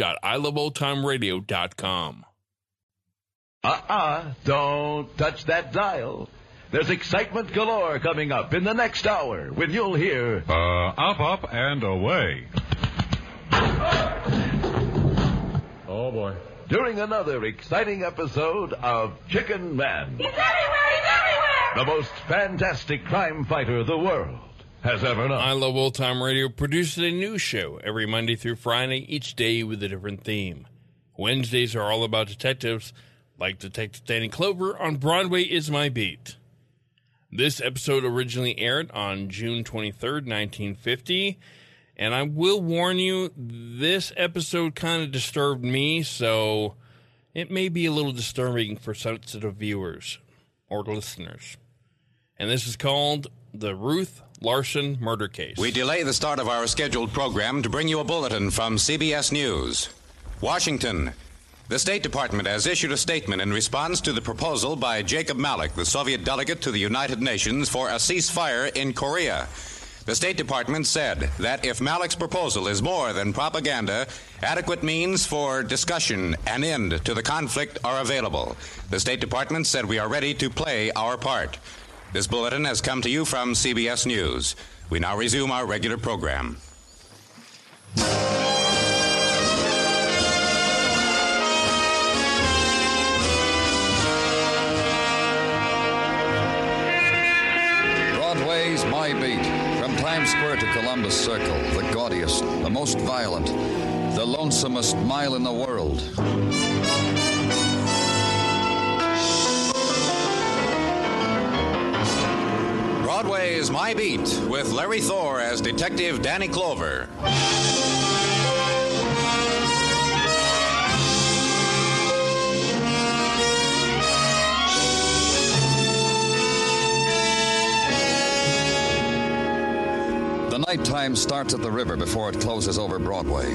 review.iloveoldtimeradio.com. Uh-uh, don't touch that dial. There's excitement galore coming up in the next hour when you'll hear... Uh, up, up, and away. Oh, boy. During another exciting episode of Chicken Man. He's everywhere! He's everywhere! The most fantastic crime fighter of the world has ever known. I Love Old Time Radio produces a new show every Monday through Friday, each day with a different theme. Wednesdays are all about detectives, like Detective Danny Clover on Broadway is My Beat. This episode originally aired on June 23rd, 1950, and I will warn you, this episode kind of disturbed me, so it may be a little disturbing for sensitive viewers or listeners. And this is called The Ruth Larson Murder Case. We delay the start of our scheduled program to bring you a bulletin from CBS News. Washington. The State Department has issued a statement in response to the proposal by Jacob Malik, the Soviet delegate to the United Nations, for a ceasefire in Korea. The State Department said that if Malik's proposal is more than propaganda, adequate means for discussion and end to the conflict are available. The State Department said we are ready to play our part. This bulletin has come to you from CBS News. We now resume our regular program. Broadway's My Beat. From Times Square to Columbus Circle, the gaudiest, the most violent, the lonesomest mile in the world. Broadway is My Beat with Larry Thor as Detective Danny Clover. The nighttime starts at the river before it closes over Broadway.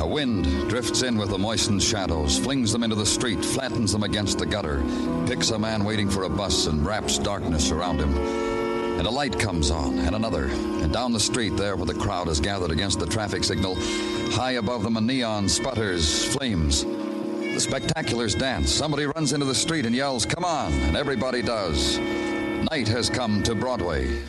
A wind drifts in with the moistened shadows, flings them into the street, flattens them against the gutter, picks a man waiting for a bus, and wraps darkness around him. And a light comes on, and another. And down the street, there where the crowd is gathered against the traffic signal, high above them a neon sputters, flames. The spectaculars dance. Somebody runs into the street and yells, Come on! And everybody does. Night has come to Broadway.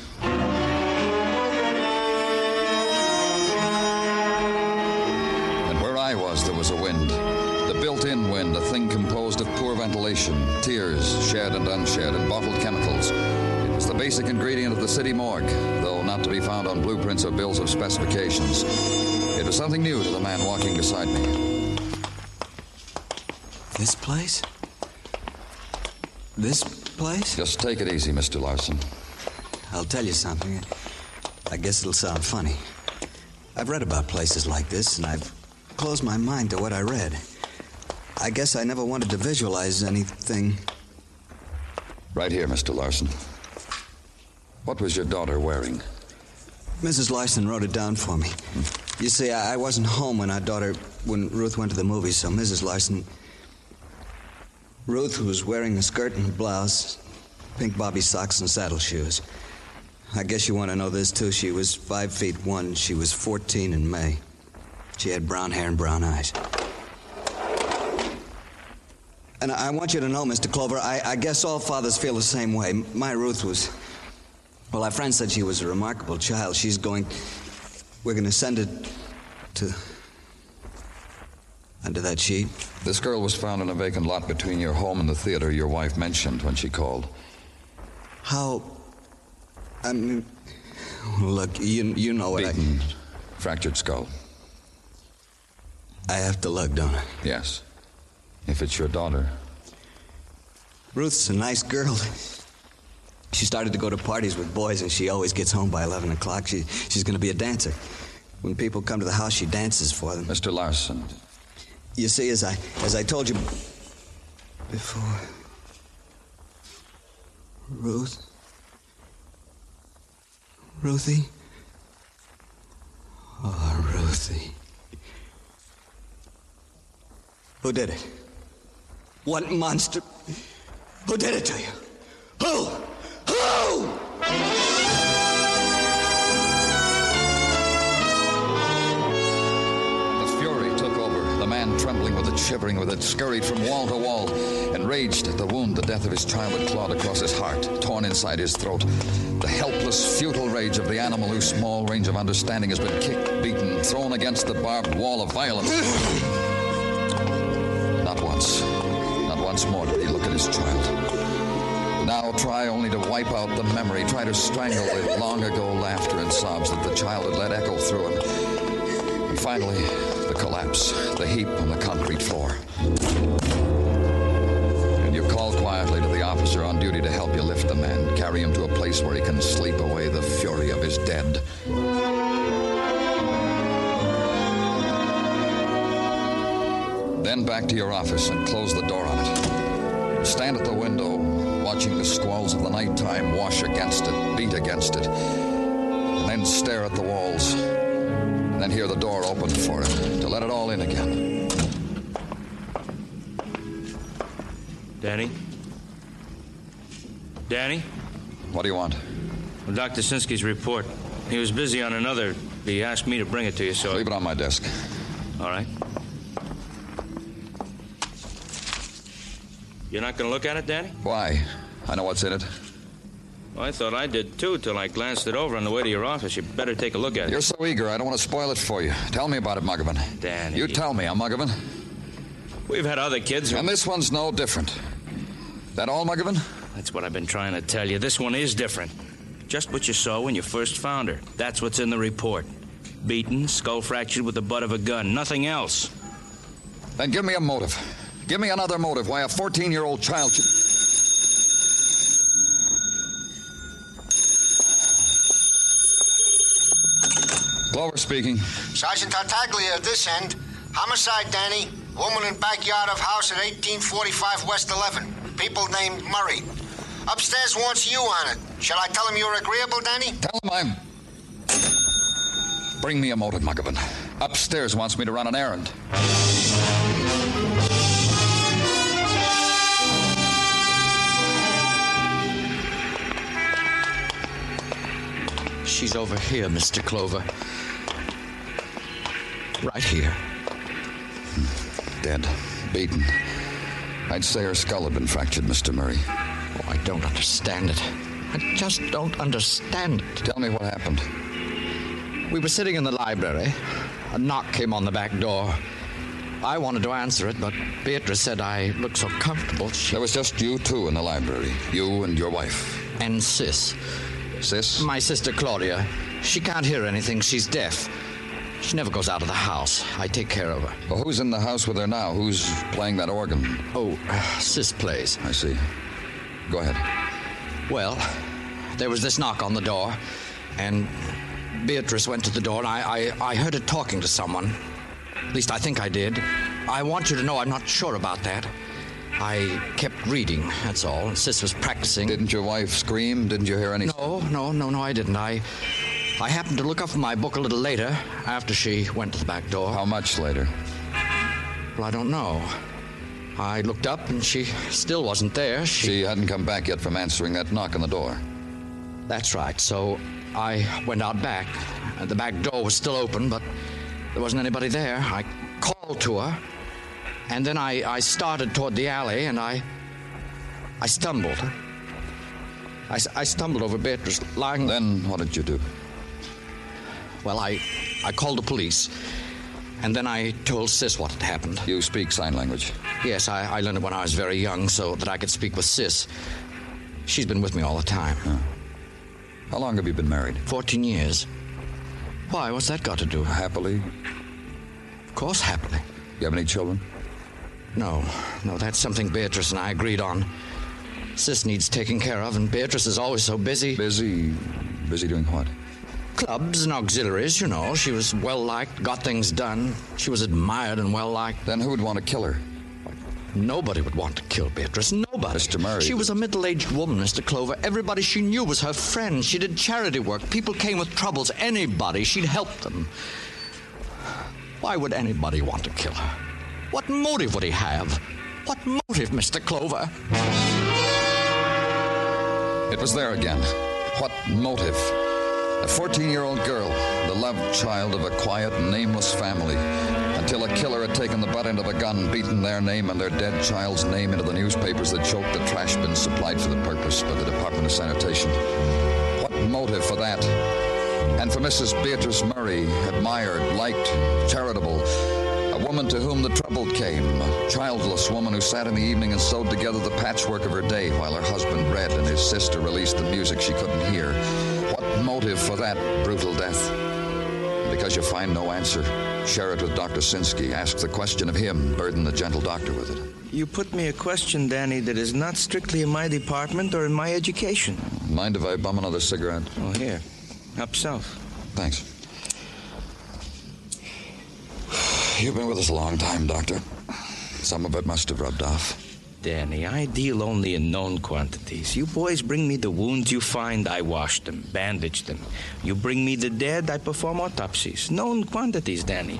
And where I was, there was a wind. The built in wind, a thing composed of poor ventilation, tears, shed and unshed, and bottled chemicals. It was the basic ingredient of the city morgue, though not to be found on blueprints or bills of specifications. It was something new to the man walking beside me. This place? This place? Just take it easy, Mr. Larson. I'll tell you something. I guess it'll sound funny. I've read about places like this, and I've closed my mind to what I read. I guess I never wanted to visualize anything. Right here, Mr. Larson. What was your daughter wearing? Mrs. Larson wrote it down for me. You see, I, wasn't home when our daughter, when Ruth went to the movies, so Mrs. Larson. Ruth was wearing a skirt and a blouse, pink bobby socks, and saddle shoes. I guess you want to know this, too. She was five feet one. She was 14 in May. She had brown hair and brown eyes. And I want you to know, Mr. Clover, I, I guess all fathers feel the same way. My Ruth was. Well, our friend said she was a remarkable child. She's going. We're going to send it to. Under that sheet. This girl was found in a vacant lot between your home and the theater your wife mentioned when she called. How. I mean, look, you you know what Beaten, fractured skull. I. I have to look, don't I? Yes. If it's your daughter. Ruth's a nice girl. She started to go to parties with boys, and she always gets home by 11 o'clock. She, she's going to be a dancer. When people come to the house, she dances for them. Mr. Larson. You see, as I, as I told you before, Ruth, Ruthie, oh, Ruthie. Who did it? What monster? Who did it to you? Who? The fury took over. The man, trembling with it, shivering with it, scurried from wall to wall, enraged at the wound the death of his child had clawed across his heart, torn inside his throat. The helpless, futile rage of the animal whose small range of understanding has been kicked, beaten, thrown against the barbed wall of violence. Not once, not once more did he look at his child. Try only to wipe out the memory, try to strangle the long ago laughter and sobs that the child had let echo through him. And finally, the collapse, the heap on the concrete floor. And you call quietly to the officer on duty to help you lift the man, carry him to a place where he can sleep away the fury of his dead. Then back to your office and close the door on it. Stand at the window, watching the squalls of the nighttime wash against it, beat against it, and then stare at the walls. And then hear the door open for it to let it all in again. Danny? Danny? What do you want? Well, Dr. Sinsky's report. He was busy on another. He asked me to bring it to you, so. Leave it on my desk. All right. You're not going to look at it, Danny? Why? I know what's in it. Well, I thought I did too till I glanced it over on the way to your office. You better take a look at it. You're so eager, I don't want to spoil it for you. Tell me about it, Muggavan. Danny. You tell me, huh, Muggavan? We've had other kids. Who... And this one's no different. That all, Muggavan? That's what I've been trying to tell you. This one is different. Just what you saw when you first found her. That's what's in the report. Beaten, skull fractured with the butt of a gun. Nothing else. Then give me a motive. Give me another motive why a 14 year old child should. Clover speaking. Sergeant Tartaglia at this end. Homicide, Danny. Woman in backyard of house at 1845 West 11. People named Murray. Upstairs wants you on it. Shall I tell him you're agreeable, Danny? Tell him I'm. Bring me a motive, Muggavan. Upstairs wants me to run an errand. She's over here, Mr. Clover. Right here. Dead. Beaten. I'd say her skull had been fractured, Mr. Murray. Oh, I don't understand it. I just don't understand it. Tell me what happened. We were sitting in the library. A knock came on the back door. I wanted to answer it, but Beatrice said I looked so comfortable. She... There was just you two in the library. You and your wife. And Sis. Sis? My sister Claudia. She can't hear anything. She's deaf. She never goes out of the house. I take care of her. Well, who's in the house with her now? Who's playing that organ? Oh, uh, Sis plays. I see. Go ahead. Well, there was this knock on the door, and Beatrice went to the door, and I, I, I heard her talking to someone. At least I think I did. I want you to know I'm not sure about that. I kept reading, that's all. Sis was practicing. Didn't your wife scream? Didn't you hear anything? No, no, no, no, I didn't. I I happened to look up from my book a little later, after she went to the back door. How much later? Well, I don't know. I looked up and she still wasn't there. She, she hadn't come back yet from answering that knock on the door. That's right. So I went out back. The back door was still open, but there wasn't anybody there. I called to her, and then I, I started toward the alley, and I I stumbled. I, I stumbled over Beatrice lying. Then what did you do? Well, I I called the police, and then I told Sis what had happened. You speak sign language? Yes, I, I learned it when I was very young, so that I could speak with Sis. She's been with me all the time. Huh. How long have you been married? 14 years. Why? What's that got to do? Happily? Of course, happily. You have any children? No, no, that's something Beatrice and I agreed on. Sis needs taking care of, and Beatrice is always so busy. Busy? Busy doing what? Clubs and auxiliaries, you know. She was well liked, got things done. She was admired and well liked. Then who would want to kill her? Nobody would want to kill Beatrice. Nobody. Mr. Murray. She was a middle aged woman, Mr. Clover. Everybody she knew was her friend. She did charity work. People came with troubles. Anybody, she'd help them. Why would anybody want to kill her? What motive would he have? What motive, Mr. Clover? It was there again. What motive? A 14 year old girl, the loved child of a quiet, nameless family, until a killer had taken the butt end of a gun, beaten their name and their dead child's name into the newspapers that choked the trash bins supplied for the purpose by the Department of Sanitation. What motive for that? And for Mrs. Beatrice Murray, admired, liked, charitable, woman to whom the trouble came, a childless woman who sat in the evening and sewed together the patchwork of her day while her husband read and his sister released the music she couldn't hear. What motive for that brutal death? Because you find no answer, share it with Dr. Sinsky. Ask the question of him, burden the gentle doctor with it. You put me a question, Danny, that is not strictly in my department or in my education. Mind if I bum another cigarette? Oh, here. Help yourself. Thanks. You've been with us a long time, Doctor. Some of it must have rubbed off. Danny, I deal only in known quantities. You boys bring me the wounds you find, I wash them, bandage them. You bring me the dead, I perform autopsies. Known quantities, Danny.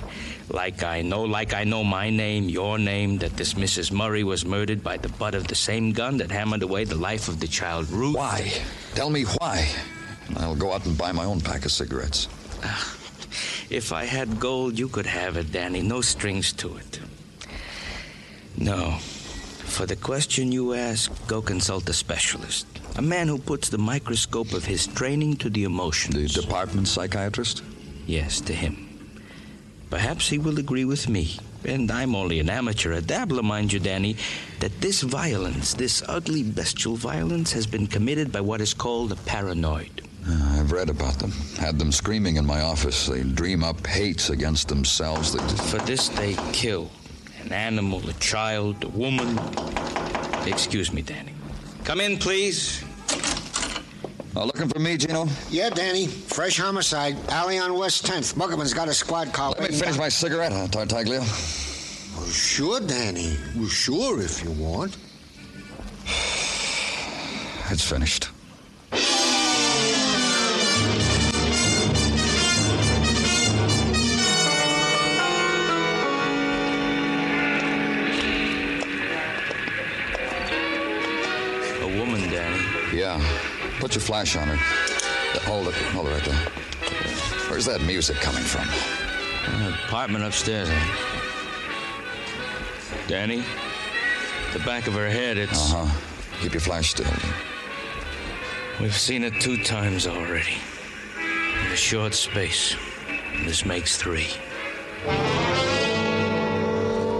Like I know, like I know my name, your name, that this Mrs. Murray was murdered by the butt of the same gun that hammered away the life of the child Ruth. Why? Tell me why. I'll go out and buy my own pack of cigarettes. Ah, If I had gold, you could have it, Danny. No strings to it. No. For the question you ask, go consult a specialist. A man who puts the microscope of his training to the emotions. The department psychiatrist? Yes, to him. Perhaps he will agree with me. And I'm only an amateur, a dabbler, mind you, Danny, that this violence, this ugly, bestial violence, has been committed by what is called a paranoid. Uh, I've read about them. Had them screaming in my office. They dream up hates against themselves. That... For this, they kill an animal, a child, a woman. Excuse me, Danny. Come in, please. Uh, looking for me, Gino? Yeah, Danny. Fresh homicide. Alley on West 10th. Muggavan's got a squad car. Let me finish my cigarette, huh, Tartaglia? Oh, sure, Danny. Well, sure, if you want. It's finished. Put your flash on her. Hold it. Hold it right there. Where's that music coming from? Uh, apartment upstairs. Danny, the back of her head, it's. Uh huh. Keep your flash still. We've seen it two times already. In a short space. This makes three.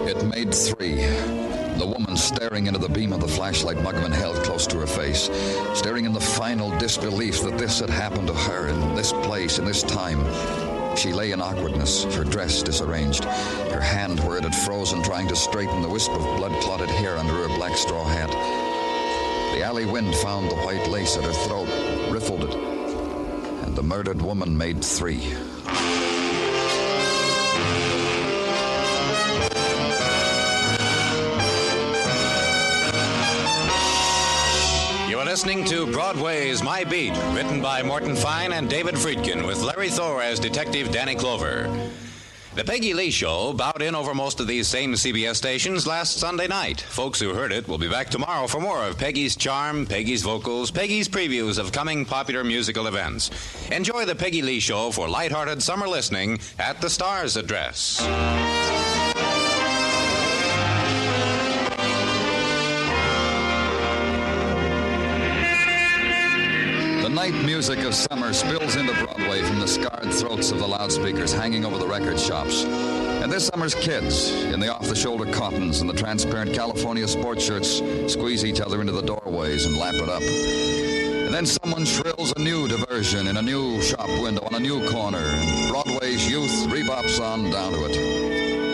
It made three. The woman staring into the beam of the flashlight Mugman held close to her face, staring in the final disbelief that this had happened to her in this place, in this time. She lay in awkwardness, her dress disarranged, her hand where it had frozen, trying to straighten the wisp of blood clotted hair under her black straw hat. The alley wind found the white lace at her throat, riffled it, and the murdered woman made three. Listening to Broadway's My Beat, written by Morton Fine and David Friedkin, with Larry Thor as Detective Danny Clover. The Peggy Lee Show bowed in over most of these same CBS stations last Sunday night. Folks who heard it will be back tomorrow for more of Peggy's charm, Peggy's vocals, Peggy's previews of coming popular musical events. Enjoy the Peggy Lee Show for lighthearted summer listening at the Stars address. Music of summer spills into Broadway from the scarred throats of the loudspeakers hanging over the record shops. And this summer's kids, in the off the shoulder cottons and the transparent California sports shirts, squeeze each other into the doorways and lap it up. And then someone shrills a new diversion in a new shop window on a new corner, and Broadway's youth rebops on down to it.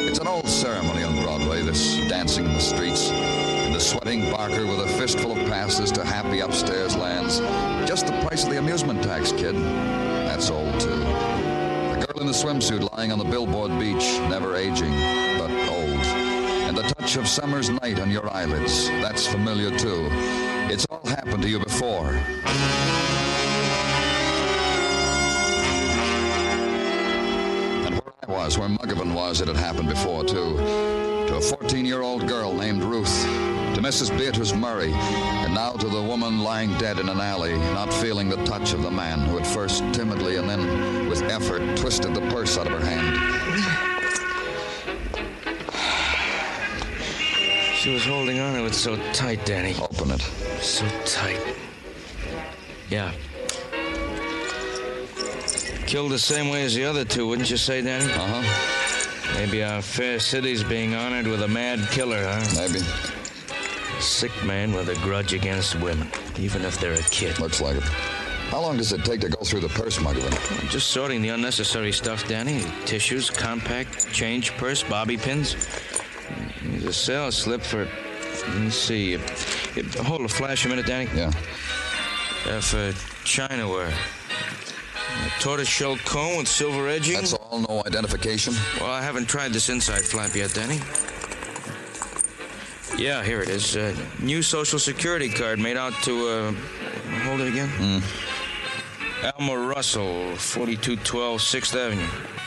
It's an old ceremony on Broadway, this dancing in the streets, sweating barker with a fistful of passes to happy upstairs lands. Just the price of the amusement tax, kid. That's old, too. The girl in the swimsuit lying on the billboard beach, never aging, but old. And the touch of summer's night on your eyelids, that's familiar, too. It's all happened to you before. And where I was, where Muggavan was, it had happened before, too. To a 14 year old girl named Ruth, to Mrs. Beatrice Murray, and now to the woman lying dead in an alley, not feeling the touch of the man who had first timidly and then with effort twisted the purse out of her hand. She was holding on to it so tight, Danny. Open it. So tight. Yeah. Killed the same way as the other two, wouldn't you say, Danny? Uh huh. Maybe our fair city's being honored with a mad killer, huh? Maybe. Sick man with a grudge against women, even if they're a kid. Looks like it. How long does it take to go through the purse, Muggavan? I'm just sorting the unnecessary stuff, Danny. Tissues, compact, change purse, bobby pins. There's a sales slip for. Let me see. Hold a flash a minute, Danny. Yeah. Uh, for China ware. A tortoiseshell comb with silver edging. That's all, no identification? Well, I haven't tried this inside flap yet, Danny. Yeah, here it is. Uh, new Social Security card made out to, uh, hold it again? Mm. Alma Russell, 4212 6th Avenue.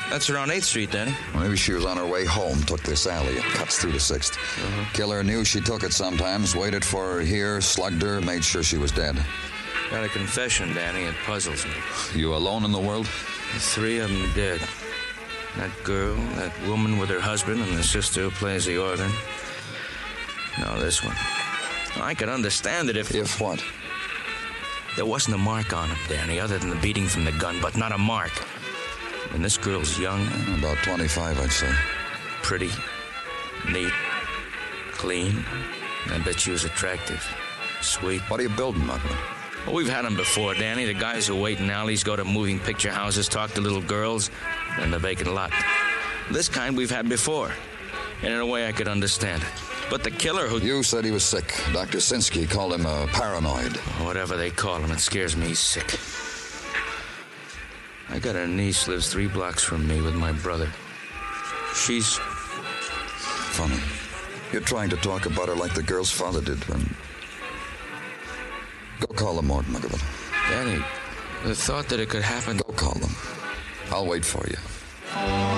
That's around 8th Street, Danny. Well, maybe she was on her way home, took this alley. It cuts through to 6th. Killer knew she took it sometimes, waited for her here, slugged her, made sure she was dead. Got a confession, Danny. It puzzles me. You alone in the world? The three of them dead. That girl, that woman with her husband, and the sister who plays the organ. No, this one. I could understand it if. If what? There wasn't a mark on him, Danny, other than the beating from the gun, but not a mark. And this girl's young. About 25, I'd say. Pretty, neat, clean. I bet she was attractive. Sweet. What are you building, Muggavan? Well, we've had them before, Danny. The guys who wait in alleys, go to moving picture houses, talk to little girls, and the vacant lot. This kind we've had before. And in a way, I could understand it. But the killer who. You said he was sick. Dr. Sinsky called him a paranoid. Whatever they call him, it scares me sick. I got a niece lives three blocks from me with my brother. She's. Funny. You're trying to talk about her like the girl's father did when. Go call them, Mort Muggavan. Danny, the thought that it could happen. Go call them. I'll wait for you.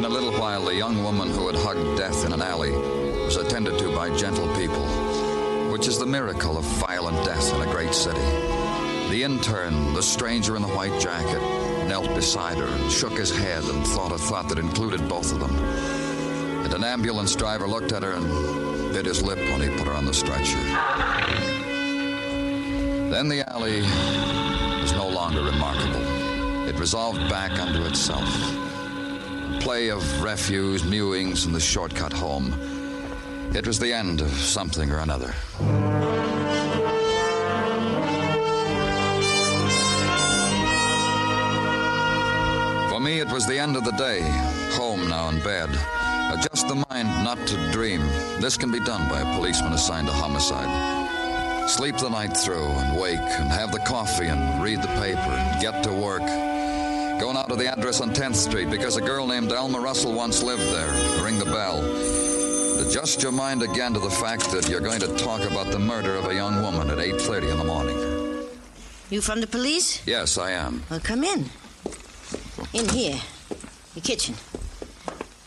In a little while, the young woman who had hugged death in an alley was attended to by gentle people, which is the miracle of violent death in a great city. The intern, the stranger in the white jacket, knelt beside her and shook his head and thought a thought that included both of them. And an ambulance driver looked at her and bit his lip when he put her on the stretcher. Then the alley was no longer remarkable. It resolved back unto itself. Play of refuse, mewings, and the shortcut home. It was the end of something or another. For me, it was the end of the day. Home now in bed. Adjust the mind not to dream. This can be done by a policeman assigned to homicide. Sleep the night through and wake and have the coffee and read the paper and get to work. Out to the address on 10th Street because a girl named Alma Russell once lived there. Ring the bell. Adjust your mind again to the fact that you're going to talk about the murder of a young woman at 8.30 in the morning. You from the police? Yes, I am. Well, come in. In here. The kitchen.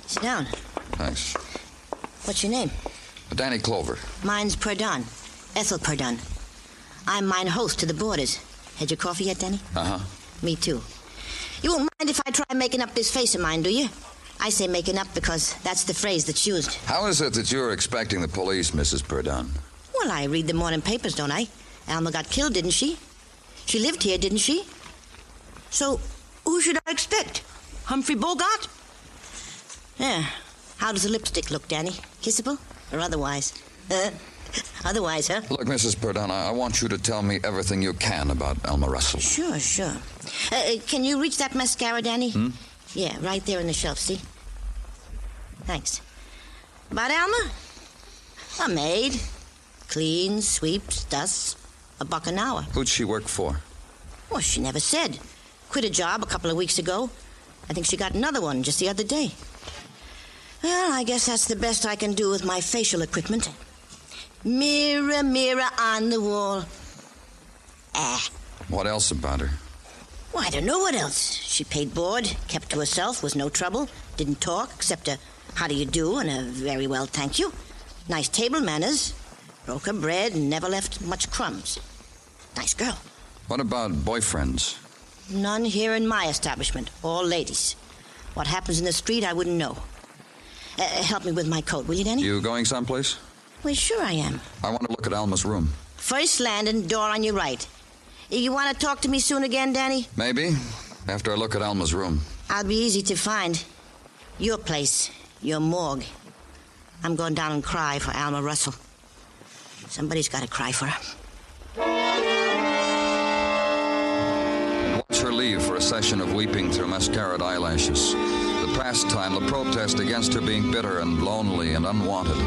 Sit down. Thanks. What's your name? Danny Clover. Mine's Perdon. Ethel Perdon. I'm mine host to the boarders. Had your coffee yet, Danny? Uh huh. Me too. You won't mind if I try making up this face of mine, do you? I say making up because that's the phrase that's used. How is it that you're expecting the police, Mrs. Perdon? Well, I read the morning papers, don't I? Alma got killed, didn't she? She lived here, didn't she? So, who should I expect? Humphrey Bogart? Yeah. How does the lipstick look, Danny? Kissable or otherwise? Uh, otherwise, huh? Look, Mrs. Purdon, I I want you to tell me everything you can about Alma Russell. Sure, sure. Uh, uh, can you reach that mascara, Danny? Hmm? Yeah, right there on the shelf, see? Thanks. About Alma? A maid. Cleans, sweeps, dusts. A buck an hour. Who'd she work for? Well, she never said. Quit a job a couple of weeks ago. I think she got another one just the other day. Well, I guess that's the best I can do with my facial equipment. Mirror, mirror on the wall. Ah. What else about her? Well, I don't know what else. She paid board, kept to herself, was no trouble, didn't talk except a how do you do and a very well, thank you. Nice table manners. Broke her bread and never left much crumbs. Nice girl. What about boyfriends? None here in my establishment. All ladies. What happens in the street, I wouldn't know. Uh, help me with my coat, will you, Danny? You going someplace? Well, sure I am. I want to look at Alma's room. First landing, door on your right. You want to talk to me soon again, Danny? Maybe. After I look at Alma's room. I'll be easy to find. Your place, your morgue. I'm going down and cry for Alma Russell. Somebody's got to cry for her. Watch her leave for a session of weeping through mascaraed eyelashes. The pastime, the protest against her being bitter and lonely and unwanted.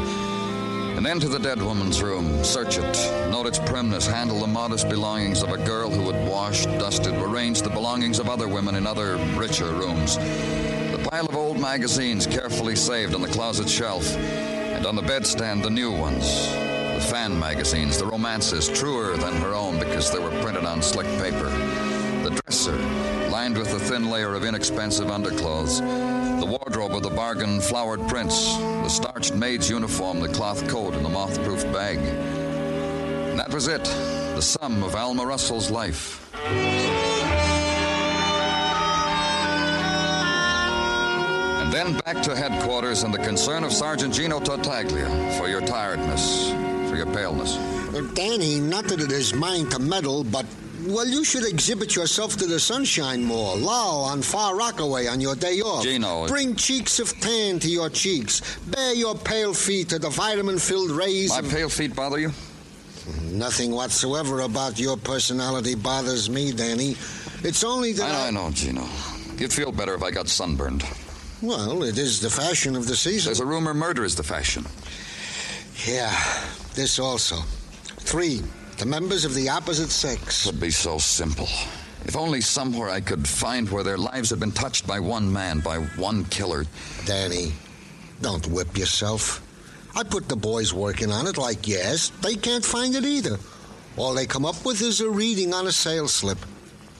And enter the dead woman's room. Search it. Note its primness. Handle the modest belongings of a girl who had washed, dusted, arranged the belongings of other women in other, richer rooms. The pile of old magazines carefully saved on the closet shelf. And on the bedstand, the new ones. The fan magazines, the romances, truer than her own because they were printed on slick paper. The dresser, lined with a thin layer of inexpensive underclothes. The wardrobe of the bargain flowered prints. The starched maid's uniform, the cloth coat, and the moth proof bag. And that was it. The sum of Alma Russell's life. And then back to headquarters and the concern of Sergeant Gino Tartaglia for your tiredness, for your paleness. Danny, not that it is mine to meddle, but well, you should exhibit yourself to the Sunshine more. Lao on Far Rockaway on your day off. Gino. Bring cheeks of tan to your cheeks. Bare your pale feet to the vitamin-filled rays. My of- pale feet bother you? Nothing whatsoever about your personality bothers me, Danny. It's only that I know, I know, Gino. You'd feel better if I got sunburned. Well, it is the fashion of the season. There's a rumor murder is the fashion. Yeah, this also. Three, the members of the opposite sex. It would be so simple. If only somewhere I could find where their lives had been touched by one man, by one killer. Danny, don't whip yourself. I put the boys working on it like yes, they can't find it either. All they come up with is a reading on a sales slip.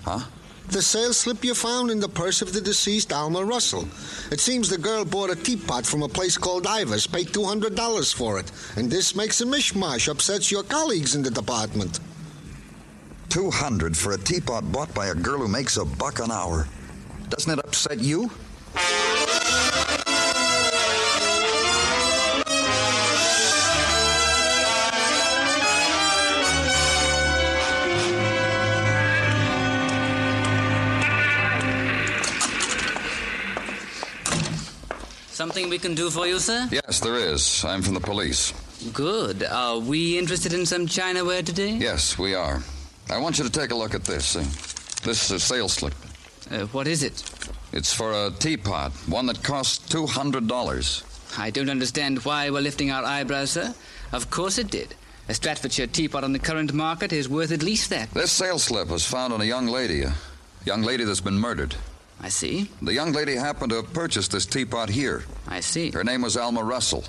Huh? The sales slip you found in the purse of the deceased Alma Russell. It seems the girl bought a teapot from a place called Ivers, paid $200 for it. And this makes a mishmash, upsets your colleagues in the department. 200 for a teapot bought by a girl who makes a buck an hour. Doesn't it upset you? Something we can do for you, sir? Yes, there is. I'm from the police. Good. Are we interested in some Chinaware today? Yes, we are. I want you to take a look at this. Uh, this a sales slip. Uh, what is it? It's for a teapot, one that costs $200. I don't understand why we're lifting our eyebrows, sir. Of course it did. A Staffordshire teapot on the current market is worth at least that. This sales slip was found on a young lady, a young lady that's been murdered. I see. The young lady happened to have purchased this teapot here. I see. Her name was Alma Russell.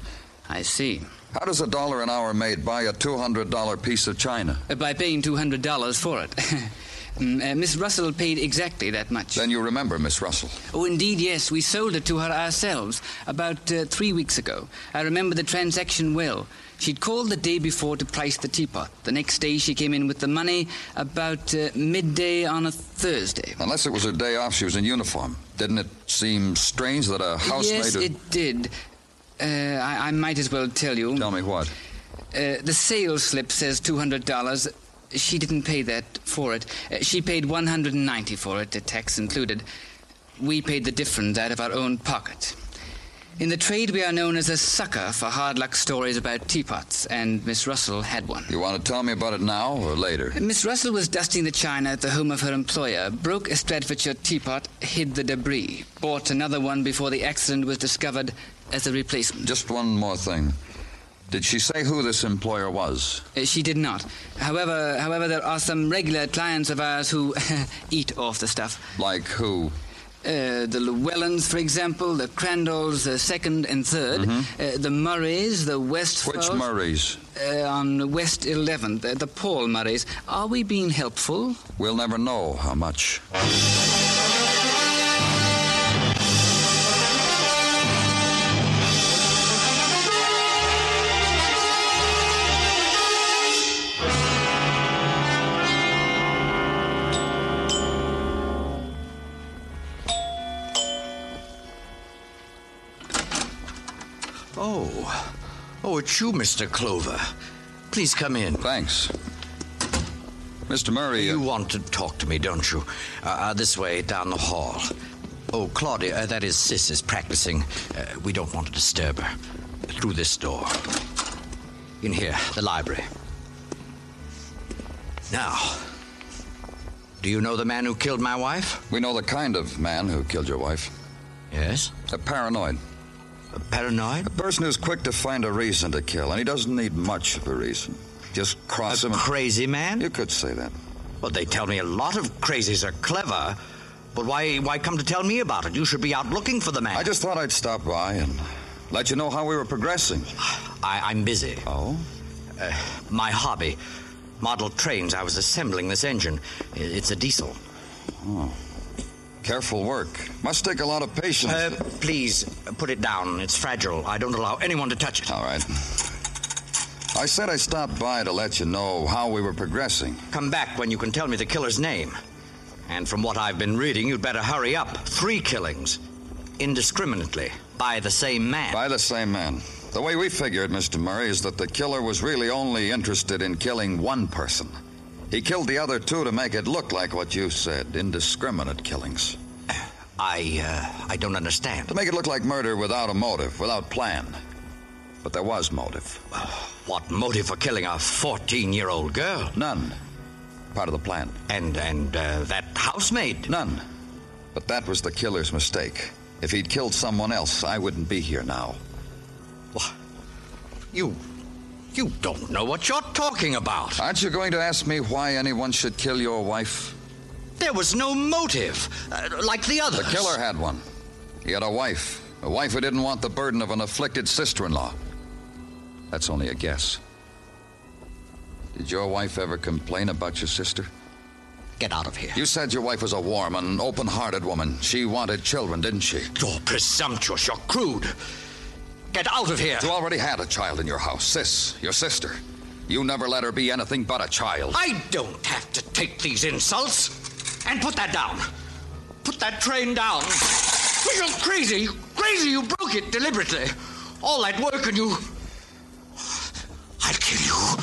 I see. How does a dollar an hour maid buy a $200 piece of china? Uh, by paying $200 for it. Mm, uh, Miss Russell paid exactly that much. Then you remember Miss Russell. Oh, indeed, yes. We sold it to her ourselves about uh, three weeks ago. I remember the transaction well. She'd called the day before to price the teapot. The next day, she came in with the money about uh, midday on a Thursday. Unless it was her day off, she was in uniform. Didn't it seem strange that a housemaid... Yes, would- it did. Uh, I, I might as well tell you. Tell me what? Uh, the sales slip says $200. She didn't pay that for it. Uh, she paid 190 for it, the tax included. We paid the difference out of our own pocket. In the trade, we are known as a sucker for hard luck stories about teapots, and Miss Russell had one. You want to tell me about it now or later? Miss Russell was dusting the china at the home of her employer, broke a Staffordshire teapot, hid the debris, bought another one before the accident was discovered as a replacement. Just one more thing. Did she say who this employer was? Uh, she did not. However, however, there are some regular clients of ours who eat off the stuff. Like who? Uh, the Llewellyns, for example, the Crandalls, the second and 3rd Mm-hmm. uh, the Murrays, the West. Which Murrays? Uh, on West 11th, uh, the Paul Murrays. Are we being helpful? We'll never know how much. Oh. It's you, Mr. Clover. Please come in. Thanks. Mr. Murray. You want to talk to me, don't you? Uh, uh, this way, down the hall. Oh, Claudia, uh, that is Sis is practicing. Uh, we don't want to disturb her. Through this door. In here, the library. Now, do you know the man who killed my wife? We know the kind of man who killed your wife. Yes? A paranoid. A paranoid? A person who's quick to find a reason to kill, and he doesn't need much of a reason. Just cross A him. and- crazy man? You could say that. Well, they tell me a lot of crazies are clever. But why, why come to tell me about it? You should be out looking for the man. I just thought I'd stop by and let you know how we were progressing. I, I'm busy. Oh? Uh, my hobby. Model trains. I was assembling this engine. It's a diesel. Oh. Careful work. Must take a lot of patience. Uh, please, put it down. It's fragile. I don't allow anyone to touch it. All right. I said I stopped by to let you know how we were progressing. Come back when you can tell me the killer's name. And from what I've been reading, you'd better hurry up. Three killings. Indiscriminately. By the same man. By the same man. The way we figure it, Mr. Murray, is that the killer was really only interested in killing one person. He killed the other two to make it look like what you said indiscriminate killings. I, uh, I don't understand. To make it look like murder without a motive, without plan. But there was motive. What motive for killing a 14 year old girl? None. Part of the plan. And, and, uh, that housemaid? None. But that was the killer's mistake. If he'd killed someone else, I wouldn't be here now. What? You. You don't know what you're talking about. Aren't you going to ask me why anyone should kill your wife? There was no motive, uh, like the others. The killer had one. He had a wife. A wife who didn't want the burden of an afflicted sister in law. That's only a guess. Did your wife ever complain about your sister? Get out of here. You said your wife was a warm and open hearted woman. She wanted children, didn't she? You're presumptuous. You're crude. Get out of here. You already had a child in your house, Sis, your sister. You never let her be anything but a child. I don't have to take these insults. And put that down. Put that train down. You're crazy. Crazy. You broke it deliberately. All that work and you. I'll kill you.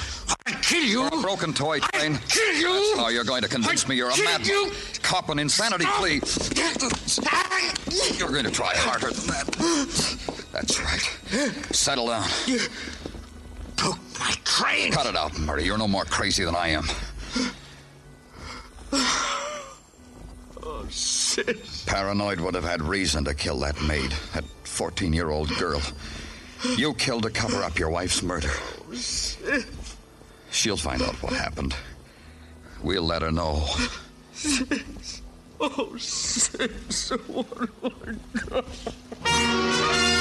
I'll kill you. You're a broken toy train. I'll kill you. Oh, you're going to convince I'll me you're a kill madman. you. Cop an insanity plea. You're going to try harder than that. That's right. Settle down. You broke my train. Cut it out, Murray. You're no more crazy than I am. Oh. Paranoid would have had reason to kill that maid, that 14 year old girl. You killed to cover up your wife's murder. Sis. She'll find out what happened. We'll let her know. Sis. Oh, sis. What have I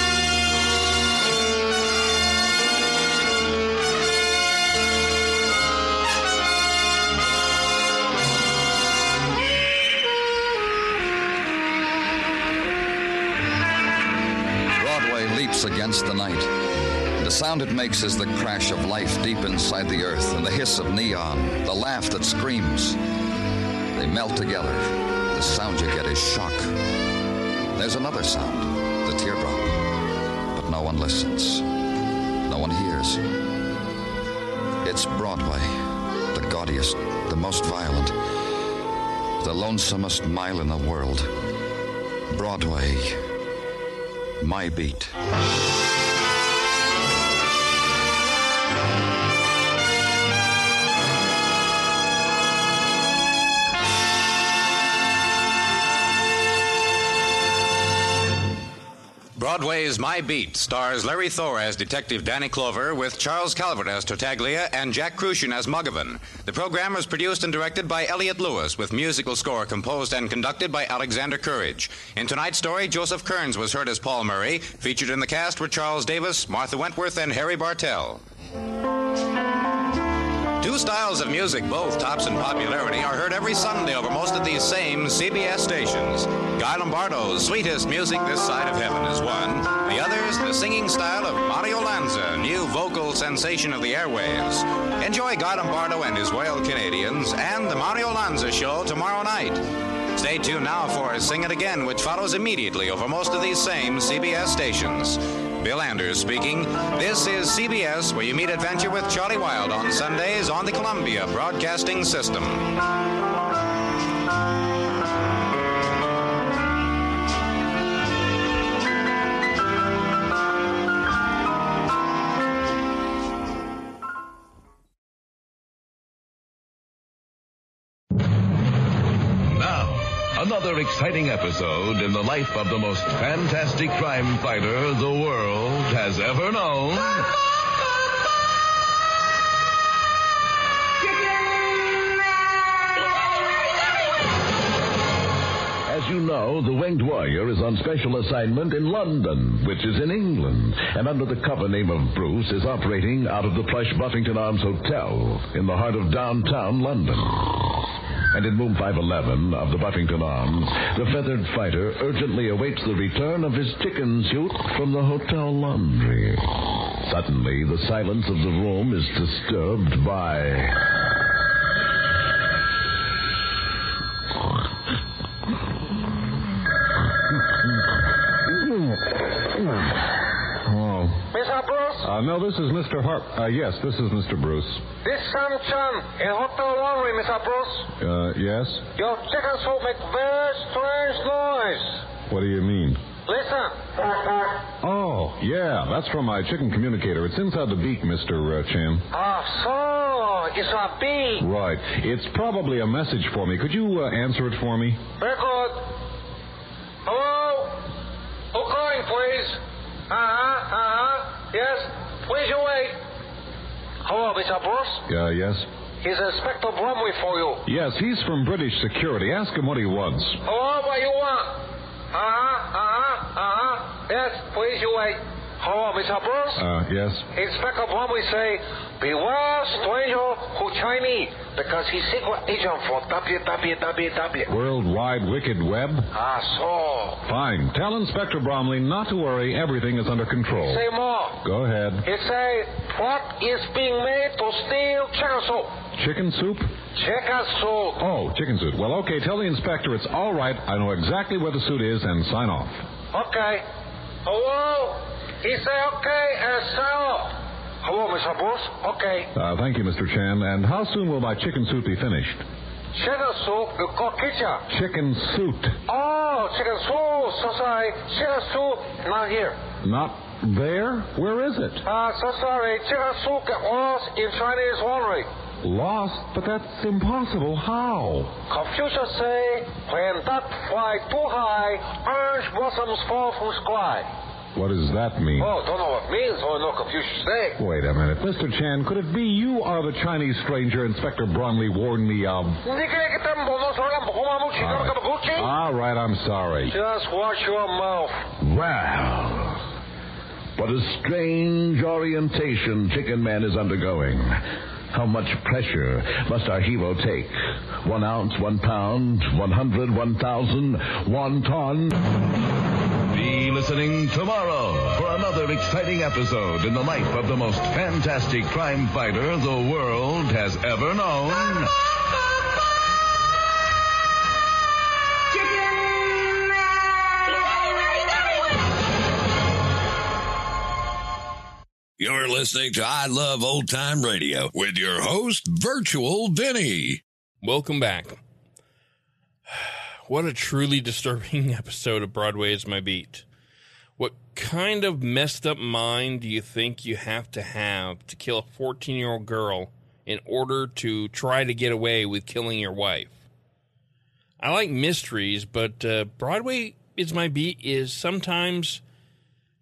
Against the night. The sound it makes is the crash of life deep inside the earth and the hiss of neon, the laugh that screams. They melt together. The sound you get is shock. There's another sound, the teardrop. But no one listens. No one hears. It's Broadway, the gaudiest, the most violent, the lonesomest mile in the world. Broadway, my beat. Broadway's My Beat stars Larry Thor as Detective Danny Clover with Charles Calvert as Tartaglia and Jack Kruschen as Muggavan. The program was produced and directed by Elliot Lewis with musical score composed and conducted by Alexander Courage. In tonight's story, Joseph Kearns was heard as Paul Murray. Featured in the cast were Charles Davis, Martha Wentworth, and Harry Bartell. Two styles of music, both tops in popularity, are heard every Sunday over most of these same CBS stations. Guy Lombardo's Sweetest Music This Side of Heaven is one. The other's the singing style of Mario Lanza, new vocal sensation of the airwaves. Enjoy Guy and his Royal Canadians and the Mario Lanza Show tomorrow night. Stay tuned now for Sing It Again, which follows immediately over most of these same CBS stations. Bill Anders speaking. This is CBS, where you meet adventure with Charlie Wild on Sundays on the Columbia Broadcasting System. Another exciting episode in the life of the most fantastic crime fighter the world has ever known. As you know, the Winged Warrior is on special assignment in London, which is in England, and under the cover name of Bruce is operating out of the plush Buffington Arms Hotel in the heart of downtown London. And in room 511 of the Buffington Arms, the feathered fighter urgently awaits the return of his chicken suit from the hotel laundry. Suddenly, the silence of the room is disturbed by. Oh. Mr. Bruce, Uh, no, this is Mr. Harp. Uh, yes, this is Mr. Bruce. this Sam Chan in Hotel Laundry, Mr. Bruce. Uh, yes? Your chicken soup make very strange noise. What do you mean? Listen. Oh, yeah, that's from my chicken communicator. It's inside the beak, Mr. Uh, Chan. Ah, so it's a beak. Right. It's probably a message for me. Could you uh, answer it for me? Very good. Hello? Who calling, please? Uh-huh, uh-huh. Yes, please you wait. Hello, Mr. Bruce. Uh, yes? He's Inspector Brumley for you. Yes, he's from British Security. Ask him what he wants. Hello, what you want? Uh-huh, uh-huh, uh-huh. Yes, please you wait. Hello, Mr. Bruce. Uh, yes? Inspector Brumley say, beware stranger who Chinese, because he's secret agent for WWW. World Wide Wicked Web? Ah, so. Fine. Tell Inspector Bromley not to worry. Everything is under control. Say more. Go ahead. He say, what is being made to steal chicken soup? Chicken soup? Chicken soup. Oh, chicken soup. Well, okay, tell the inspector it's all right. I know exactly where the suit is and sign off. Okay. Hello? He say okay and sign off. Hello, Mr. Bruce. Okay. Uh, thank you, Mr. Chan. And how soon will my chicken soup be finished? Chicken soup, you go kitchen. Chicken suit. Oh, chicken soup. So sorry. Chicken soup, not here. Not there? Where is it? Uh, so sorry. Soup lost in Chinese laundry. Lost? But that's impossible. How? Confucius say, when duck fly too high, orange blossoms fall from sky. What does that mean? Oh, don't know what it means. Oh, no Confucius say. Wait a minute. Mr. Chan, could it be you are the Chinese stranger Inspector Bromley warned me of? All right, I'm sorry. Just wash your mouth. Wow. What a strange orientation Chicken Man is undergoing. How much pressure must our hero take? One ounce, one pound, one hundred, one thousand, one ton? Be listening tomorrow for another exciting episode in the life of the most fantastic crime fighter the world has ever known. You're listening to I Love Old Time Radio with your host, Virtual Vinny. Welcome back. What a truly disturbing episode of Broadway is My Beat. What kind of messed up mind do you think you have to have to kill a 14 year old girl in order to try to get away with killing your wife? I like mysteries, but uh, Broadway is My Beat is sometimes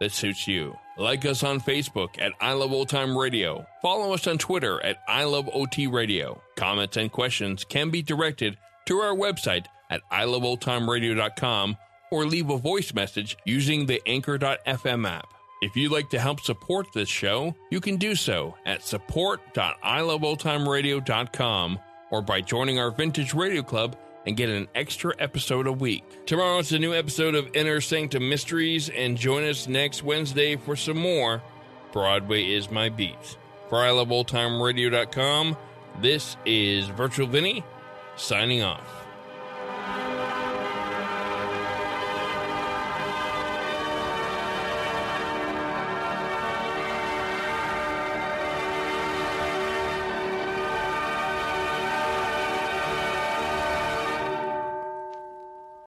that suits you. Like us on Facebook at I Love Old Time Radio. Follow us on Twitter at I Love OT Radio. Comments and questions can be directed to our website at iloveoldtimeradio.com or leave a voice message using the Anchor.fm app. If you'd like to help support this show, you can do so at support.iloveoldtimeradio.com or by joining our Vintage Radio Club and get an extra episode a week. Tomorrow it's a new episode of Inner Sanctum Mysteries, and join us next Wednesday for some more Broadway is My Beat. For iloveoldtimeradio.com, this is Virtual Vinny signing off.